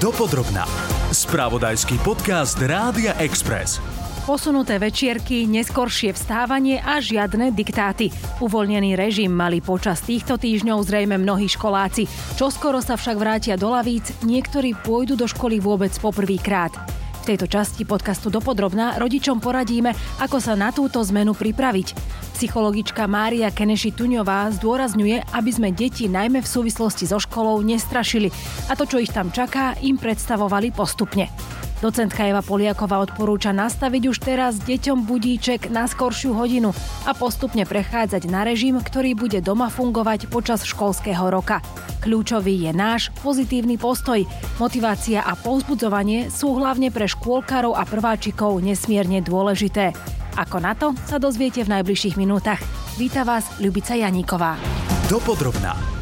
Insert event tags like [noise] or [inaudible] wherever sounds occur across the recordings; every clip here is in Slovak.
Dopodrobná. Spravodajský podcast Rádia Express. Posunuté večierky, neskoršie vstávanie a žiadne diktáty. Uvoľnený režim mali počas týchto týždňov zrejme mnohí školáci. Čoskoro sa však vrátia do lavíc, niektorí pôjdu do školy vôbec poprvýkrát. V tejto časti podcastu Dopodrobná rodičom poradíme, ako sa na túto zmenu pripraviť. Psychologička Mária Keneši Tuňová zdôrazňuje, aby sme deti najmä v súvislosti so školou nestrašili a to, čo ich tam čaká, im predstavovali postupne. Docentka Eva Poliaková odporúča nastaviť už teraz deťom budíček na skoršiu hodinu a postupne prechádzať na režim, ktorý bude doma fungovať počas školského roka. Kľúčový je náš pozitívny postoj. Motivácia a povzbudzovanie sú hlavne pre škôlkarov a prváčikov nesmierne dôležité. Ako na to sa dozviete v najbližších minútach. Víta vás Ľubica Janíková. Dopodrobná.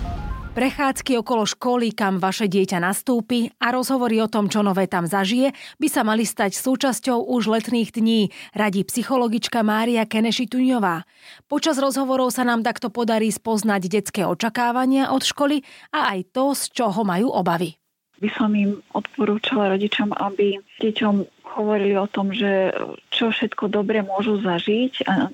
Prechádzky okolo školy, kam vaše dieťa nastúpi a rozhovory o tom, čo nové tam zažije, by sa mali stať súčasťou už letných dní, radí psychologička Mária Keneši Tuňová. Počas rozhovorov sa nám takto podarí spoznať detské očakávania od školy a aj to, z čoho majú obavy. By som im odporúčala rodičom, aby deťom hovorili o tom, že čo všetko dobre môžu zažiť a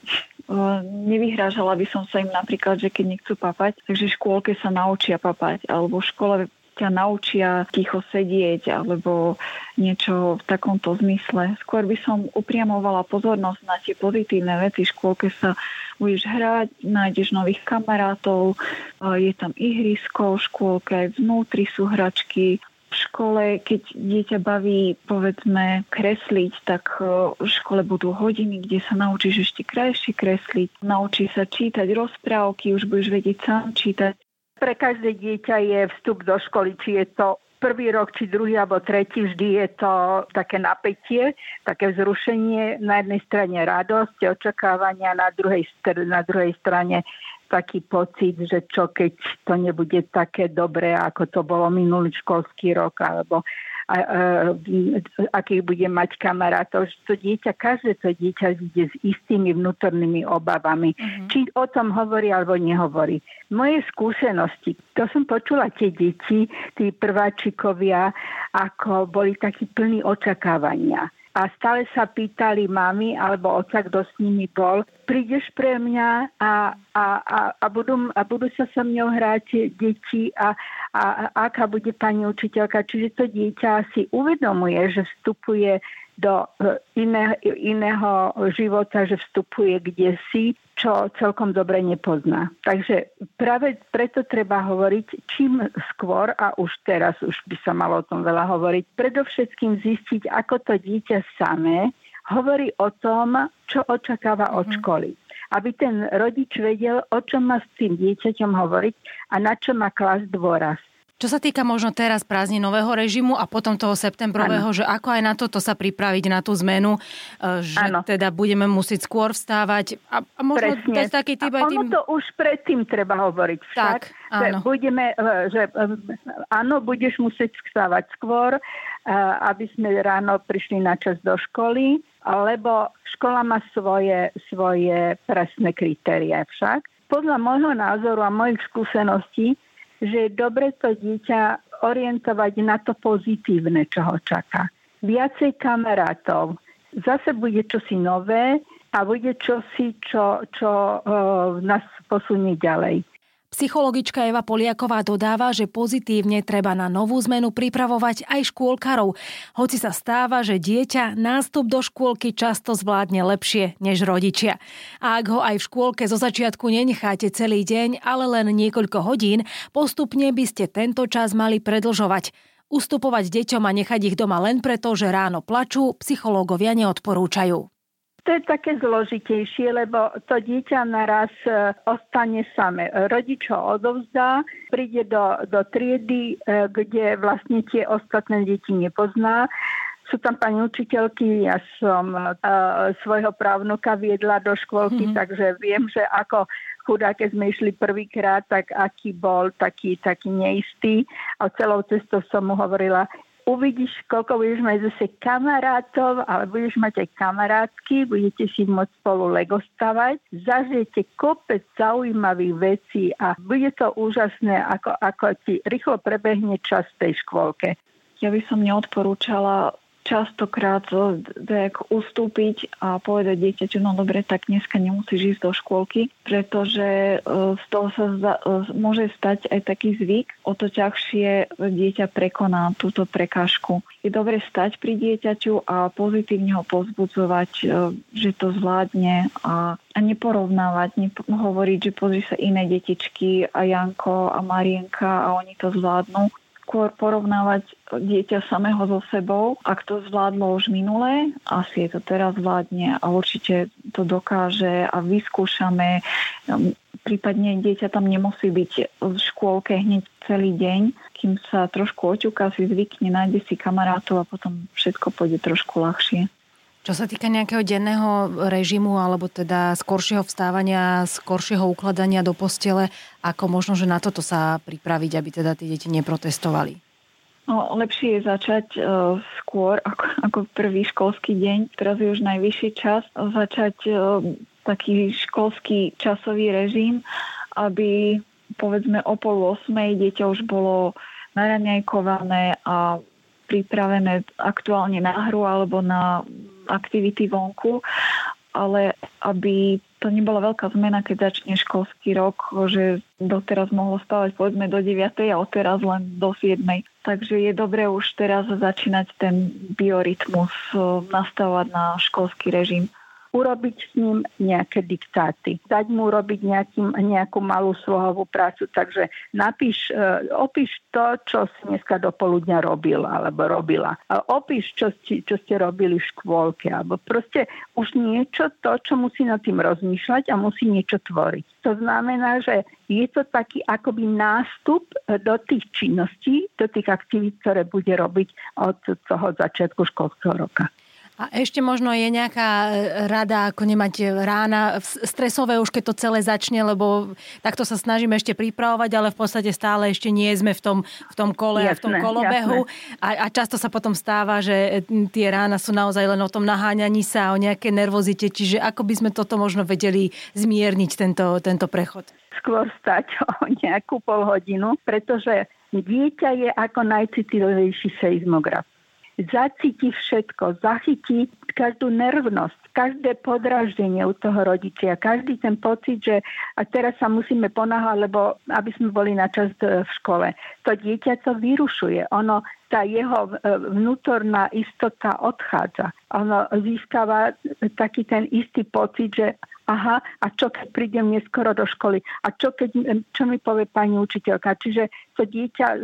Nevyhrážala by som sa im napríklad, že keď nechcú papať, takže v škôlke sa naučia papať, alebo v škole ťa naučia ticho sedieť alebo niečo v takomto zmysle. Skôr by som upriamovala pozornosť na tie pozitívne veci. V škôlke sa budeš hrať, nájdeš nových kamarátov, je tam ihrisko v škôlke, vnútri sú hračky, v škole, keď dieťa baví, povedzme, kresliť, tak e, v škole budú hodiny, kde sa naučíš ešte krajšie kresliť. Naučí sa čítať rozprávky, už budeš vedieť sám čítať. Pre každé dieťa je vstup do školy, či je to prvý rok, či druhý alebo tretí, vždy je to také napätie, také vzrušenie. Na jednej strane radosť, očakávania, na druhej, na druhej strane taký pocit, že čo keď to nebude také dobré, ako to bolo minulý školský rok, alebo a, a, akých bude mať kamarátov. To dieťa, každé to dieťa ide s istými vnútornými obavami. Uh-huh. Či o tom hovorí alebo nehovorí. Moje skúsenosti, to som počula tie deti, tí prváčikovia, ako boli takí plní očakávania a stále sa pýtali mami alebo oca, kto s nimi bol, prídeš pre mňa a, a, a, a, budú, a budú sa so mňou hrať deti a, a, a aká bude pani učiteľka. Čiže to dieťa si uvedomuje, že vstupuje do e, iné, iného života, že vstupuje kde si, čo celkom dobre nepozná. Takže práve preto treba hovoriť čím skôr, a už teraz už by sa malo o tom veľa hovoriť, predovšetkým zistiť, ako to dieťa samé hovorí o tom, čo očakáva od mhm. školy. Aby ten rodič vedel, o čom má s tým dieťaťom hovoriť a na čo má klasť dôraz. Čo sa týka možno teraz nového režimu a potom toho septembrového, ano. že ako aj na toto sa pripraviť, na tú zmenu, e, že ano. teda budeme musieť skôr vstávať a, a možno Presne. dať taký typ aj tým... to už predtým treba hovoriť však, tak, áno. že budeme, e, že e, áno, budeš musieť vstávať skôr, aby sme ráno prišli na čas do školy, lebo škola má svoje, svoje presné kritéria však. Podľa môjho názoru a mojich skúseností že je dobre to dieťa orientovať na to pozitívne, čo ho čaká. Viacej kamarátov. Zase bude čosi nové a bude čosi, čo, čo uh, nás posunie ďalej. Psychologička Eva Poliaková dodáva, že pozitívne treba na novú zmenu pripravovať aj škôlkarov, hoci sa stáva, že dieťa nástup do škôlky často zvládne lepšie než rodičia. A ak ho aj v škôlke zo začiatku nenecháte celý deň, ale len niekoľko hodín, postupne by ste tento čas mali predlžovať. Ustupovať deťom a nechať ich doma len preto, že ráno plačú, psychológovia neodporúčajú. To je také zložitejšie, lebo to dieťa naraz e, ostane same. Rodič ho odovzdá, príde do, do triedy, e, kde vlastne tie ostatné deti nepozná. Sú tam pani učiteľky, ja som uh, svojho právnuka viedla do škôlky, mm-hmm. takže viem, že ako chudá, keď sme išli prvýkrát, tak aký bol taký, taký neistý. A celou cestou som mu hovorila, uvidíš, koľko budeš mať zase kamarátov, ale budeš mať aj kamarátky, budete si môcť spolu Lego stavať, zažijete kopec zaujímavých vecí a bude to úžasné, ako, ako ti rýchlo prebehne čas v tej škôlke. ja by som neodporúčala častokrát tak ustúpiť a povedať dieťaťu, no dobre, tak dneska nemusíš ísť do škôlky, pretože e, z toho sa zda, e, môže stať aj taký zvyk, o to ťažšie dieťa prekoná túto prekážku. Je dobre stať pri dieťaťu a pozitívne ho pozbudzovať, e, že to zvládne a, a neporovnávať, nepo, hovoriť, že pozri sa iné detičky a Janko a Marienka a oni to zvládnu skôr porovnávať dieťa samého so sebou. Ak to zvládlo už minulé, asi je to teraz zvládne a určite to dokáže a vyskúšame. Prípadne dieťa tam nemusí byť v škôlke hneď celý deň, kým sa trošku oťuká, si zvykne, nájde si kamarátov a potom všetko pôjde trošku ľahšie. Čo sa týka nejakého denného režimu alebo teda skoršieho vstávania, skoršieho ukladania do postele, ako možno, že na toto sa pripraviť, aby teda tie deti neprotestovali? No, lepšie je začať uh, skôr ako, ako prvý školský deň. Teraz je už najvyšší čas začať uh, taký školský časový režim, aby povedzme o pol osmej dieťa už bolo naraňajkované a pripravené aktuálne na hru alebo na aktivity vonku, ale aby to nebola veľká zmena, keď začne školský rok, že doteraz mohlo stávať povedzme do 9. a odteraz len do 7. Takže je dobré už teraz začínať ten biorytmus eh, nastavovať na školský režim urobiť s ním nejaké diktáty, dať mu robiť nejaký, nejakú malú slohovú prácu. Takže napíš, uh, opíš to, čo si dneska do poludňa robil alebo robila. Opíš, čo, ste, čo ste robili v škôlke. Alebo proste už niečo to, čo musí nad tým rozmýšľať a musí niečo tvoriť. To znamená, že je to taký akoby nástup do tých činností, do tých aktivít, ktoré bude robiť od toho začiatku školského roka. A ešte možno je nejaká e, rada, ako nemať rána stresové už keď to celé začne, lebo takto sa snažíme ešte pripravovať, ale v podstate stále ešte nie sme v tom, v tom kole jasné, a v tom kolobehu. A, a často sa potom stáva, že e, tie rána sú naozaj len o tom naháňaní sa, o nejaké nervozite. Čiže ako by sme toto možno vedeli zmierniť, tento, tento prechod? Skôr stať o nejakú pol hodinu, pretože dieťa je ako najcitlivejší seizmograf zacíti všetko, zachytí každú nervnosť, každé podraždenie u toho rodičia, každý ten pocit, že a teraz sa musíme ponáhľať, lebo aby sme boli na čas v škole. To dieťa to vyrušuje. Ono, tá jeho e, vnútorná istota odchádza. Ono získava taký ten istý pocit, že aha, a čo keď prídem neskoro do školy? A čo, keď, čo mi povie pani učiteľka? Čiže to dieťa e,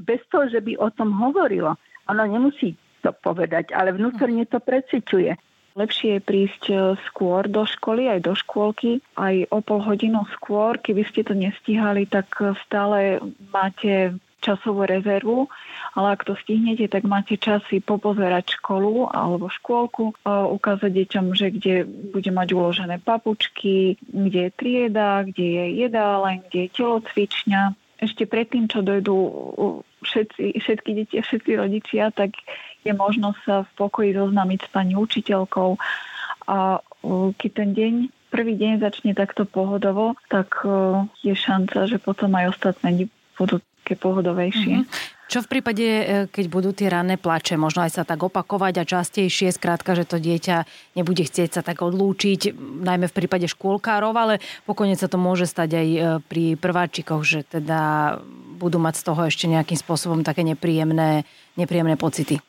bez toho, že by o tom hovorilo, ono nemusí to povedať, ale vnútorne to preciťuje. Lepšie je prísť e, skôr do školy, aj do škôlky, aj o pol hodinu skôr. Keby ste to nestíhali, tak stále máte časovú rezervu, ale ak to stihnete, tak máte čas si popozerať školu alebo škôlku, ukázať deťom, že kde bude mať uložené papučky, kde je trieda, kde je jedáleň, kde je telocvičňa. Ešte predtým, čo dojdú všetci, všetky deti a všetci rodičia, tak je možnosť sa v pokoji zoznámiť s pani učiteľkou. A keď ten deň prvý deň začne takto pohodovo, tak je šanca, že potom aj ostatné budú také pohodovejšie. Mm-hmm. Čo v prípade, e, keď budú tie ranné plače, možno aj sa tak opakovať a častejšie, skrátka, že to dieťa nebude chcieť sa tak odlúčiť, najmä v prípade škôlkárov, ale pokojne sa to môže stať aj e, pri prváčikoch, že teda budú mať z toho ešte nejakým spôsobom také nepríjemné, nepríjemné pocity.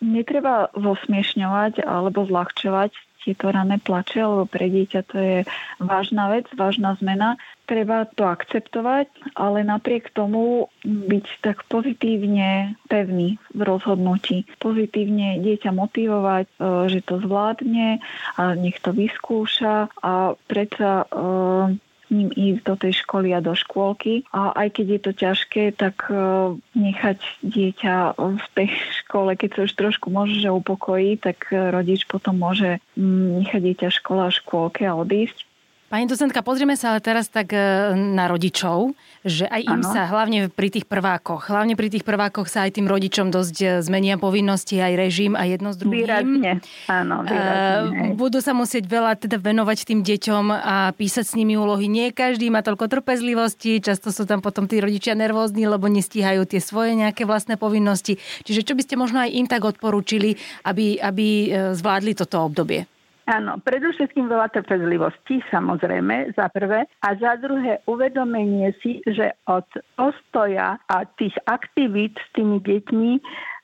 Netreba zosmiešňovať alebo zľahčovať tieto rané plače, lebo pre dieťa to je vážna vec, vážna zmena. Treba to akceptovať, ale napriek tomu byť tak pozitívne pevný v rozhodnutí. Pozitívne dieťa motivovať, e, že to zvládne a nech to vyskúša a predsa e, ním ísť do tej školy a do škôlky. A aj keď je to ťažké, tak e, nechať dieťa v tej [laughs] škole, keď sa už trošku môže že upokojí, tak rodič potom môže mm, nechať dieťa v škole a škôlke a odísť. Pani docentka, pozrieme sa ale teraz tak e, na rodičov, že aj im ano. sa, hlavne pri tých prvákoch, hlavne pri tých prvákoch sa aj tým rodičom dosť e, zmenia povinnosti, aj režim a jedno s druhým. Výrazne, áno, e, výrazne. Budú sa musieť veľa teda venovať tým deťom a písať s nimi úlohy. Nie každý má toľko trpezlivosti, často sú tam potom tí rodičia nervózni, lebo nestíhajú tie svoje nejaké vlastné povinnosti. Čiže čo by ste možno aj im tak odporúčili, aby, aby zvládli toto obdobie? Áno, predovšetkým veľa trpezlivosti, samozrejme, za prvé. A za druhé, uvedomenie si, že od postoja a tých aktivít s tými deťmi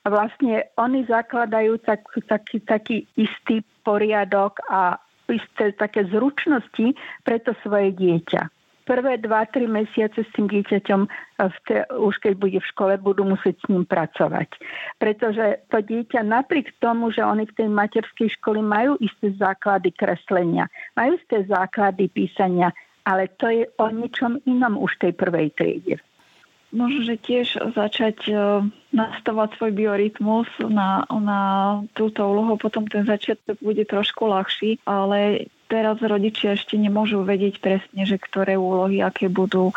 vlastne oni zakladajú tak, taký, taký istý poriadok a isté také zručnosti pre to svoje dieťa prvé 2-3 mesiace s tým dieťaťom, v te, už keď bude v škole, budú musieť s ním pracovať. Pretože to dieťa napriek tomu, že oni v tej materskej škole majú isté základy kreslenia, majú isté základy písania, ale to je o ničom inom už tej prvej triede možno, že tiež začať e, nastavať svoj biorytmus na, na túto úlohu, potom ten začiatok bude trošku ľahší, ale teraz rodičia ešte nemôžu vedieť presne, že ktoré úlohy, aké budú.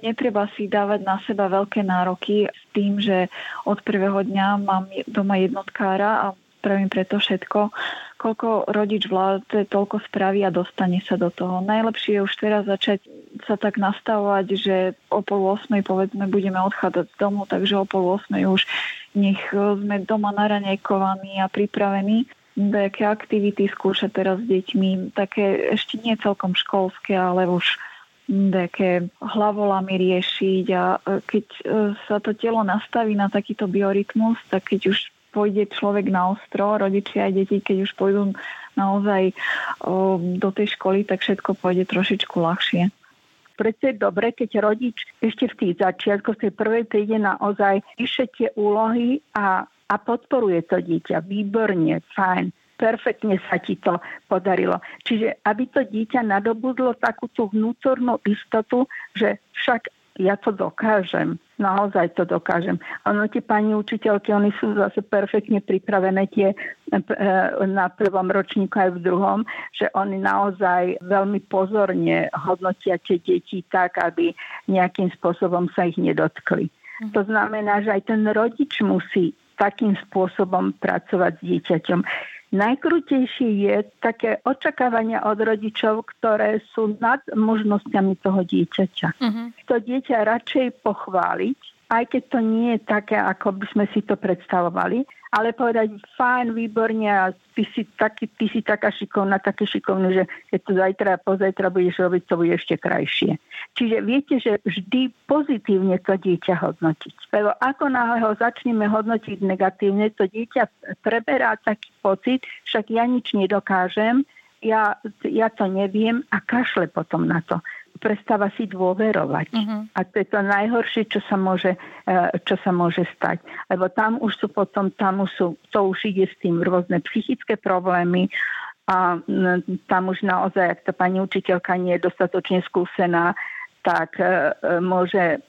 Netreba si dávať na seba veľké nároky s tým, že od prvého dňa mám doma jednotkára a spravím preto všetko. Koľko rodič vládze, toľko spraví a dostane sa do toho. Najlepšie je už teraz začať sa tak nastavovať, že o pol 8 povedzme budeme odchádzať z domu, takže o pol 8 už nech sme doma naranejkovaní a pripravení nejaké aktivity skúšať teraz s deťmi, také ešte nie celkom školské, ale už nejaké hlavolami riešiť a keď e, sa to telo nastaví na takýto biorytmus, tak keď už pôjde človek na ostro, rodičia aj deti, keď už pôjdu naozaj o, do tej školy, tak všetko pôjde trošičku ľahšie. Preto je dobre, keď rodič ešte v tých začiatkoch, v tej prvej príde naozaj píše tie úlohy a, a podporuje to dieťa. Výborne, fajn perfektne sa ti to podarilo. Čiže aby to dieťa nadobudlo takú tú vnútornú istotu, že však ja to dokážem, naozaj to dokážem. Ono tie pani učiteľky, oni sú zase perfektne pripravené tie eh, na prvom ročníku aj v druhom, že oni naozaj veľmi pozorne hodnotia tie deti tak, aby nejakým spôsobom sa ich nedotkli. Mhm. To znamená, že aj ten rodič musí takým spôsobom pracovať s dieťaťom. Najkrutejšie je také očakávania od rodičov, ktoré sú nad možnosťami toho dieťaťa. Uh-huh. To dieťa radšej pochváliť, aj keď to nie je také, ako by sme si to predstavovali, ale povedať, fajn, výborne a ty si, taký, ty si taká šikovná, také šikovná, že keď to zajtra a pozajtra budeš robiť, to bude ešte krajšie. Čiže viete, že vždy pozitívne to dieťa hodnotiť. Lebo ako náhle ho začneme hodnotiť negatívne, to dieťa preberá taký pocit, však ja nič nedokážem, ja, ja to neviem a kašle potom na to prestáva si dôverovať. Uh-huh. A to je to najhoršie, čo sa, môže, e, čo sa môže stať. Lebo tam už sú potom, tam už sú, to už ide s tým rôzne psychické problémy a tam už naozaj, ak tá pani učiteľka nie je dostatočne skúsená, tak e, e, môže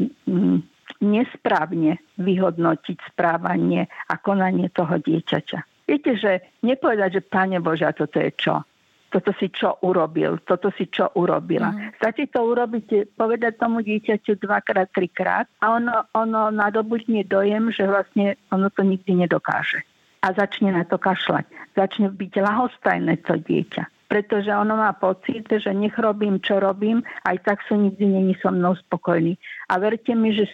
nesprávne vyhodnotiť správanie a konanie toho dieťaťa. Viete, že nepovedať, že Pane Bože, a toto je čo? Toto si čo urobil, toto si čo urobila. Mm. Stačí to urobiť, povedať tomu dieťaťu dvakrát, trikrát a ono, ono nadobudne dojem, že vlastne ono to nikdy nedokáže. A začne na to kašľať. Začne byť lahostajné to dieťa. Pretože ono má pocit, že nech robím, čo robím, aj tak sú nikdy není so mnou spokojní. A verte mi, že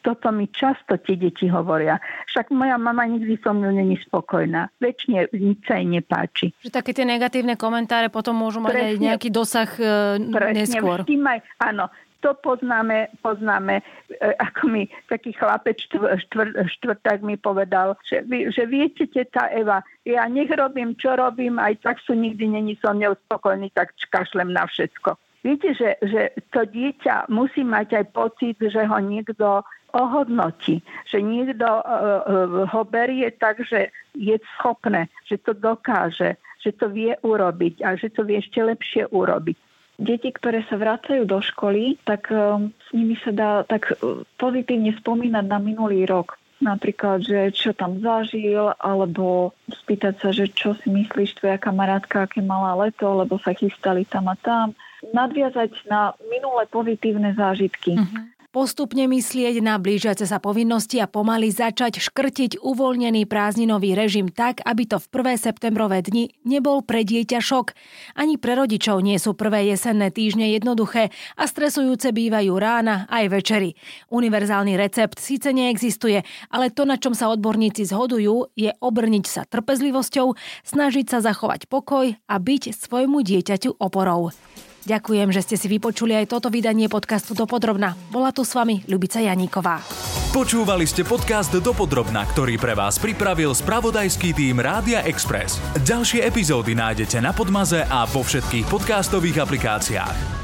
toto mi často tie deti hovoria. Však moja mama nikdy so mnou není spokojná. Väčšine nič sa jej nepáči. Že také tie negatívne komentáre potom môžu mať presne, aj nejaký dosah e, presne, neskôr. Aj, áno, to poznáme, poznáme, e, ako mi taký chlapec štvr, štvr, štvrták mi povedal, že, vy, že viete, tá Eva, ja nech robím, čo robím, aj tak sú nikdy není so mnou spokojní, tak kašlem na všetko. Viete, že, že to dieťa musí mať aj pocit, že ho niekto ohodnotí, že niekto uh, uh, ho berie tak, že je schopné, že to dokáže, že to vie urobiť a že to vie ešte lepšie urobiť. Deti, ktoré sa vracajú do školy, tak um, s nimi sa dá tak pozitívne spomínať na minulý rok napríklad, že čo tam zažil, alebo spýtať sa, že čo si myslíš tvoja kamarátka, aké mala leto, lebo sa chystali tam a tam. Nadviazať na minulé pozitívne zážitky. Uh-huh postupne myslieť na blížiace sa povinnosti a pomaly začať škrtiť uvoľnený prázdninový režim tak, aby to v prvé septembrové dni nebol pre dieťa šok. Ani pre rodičov nie sú prvé jesenné týždne jednoduché a stresujúce bývajú rána aj večery. Univerzálny recept síce neexistuje, ale to, na čom sa odborníci zhodujú, je obrniť sa trpezlivosťou, snažiť sa zachovať pokoj a byť svojmu dieťaťu oporou. Ďakujem, že ste si vypočuli aj toto vydanie podcastu Dopodrobna. Bola tu s vami Ľubica Janíková. Počúvali ste podcast Dopodrobna, ktorý pre vás pripravil spravodajský tým Rádia Express. Ďalšie epizódy nájdete na Podmaze a vo všetkých podcastových aplikáciách.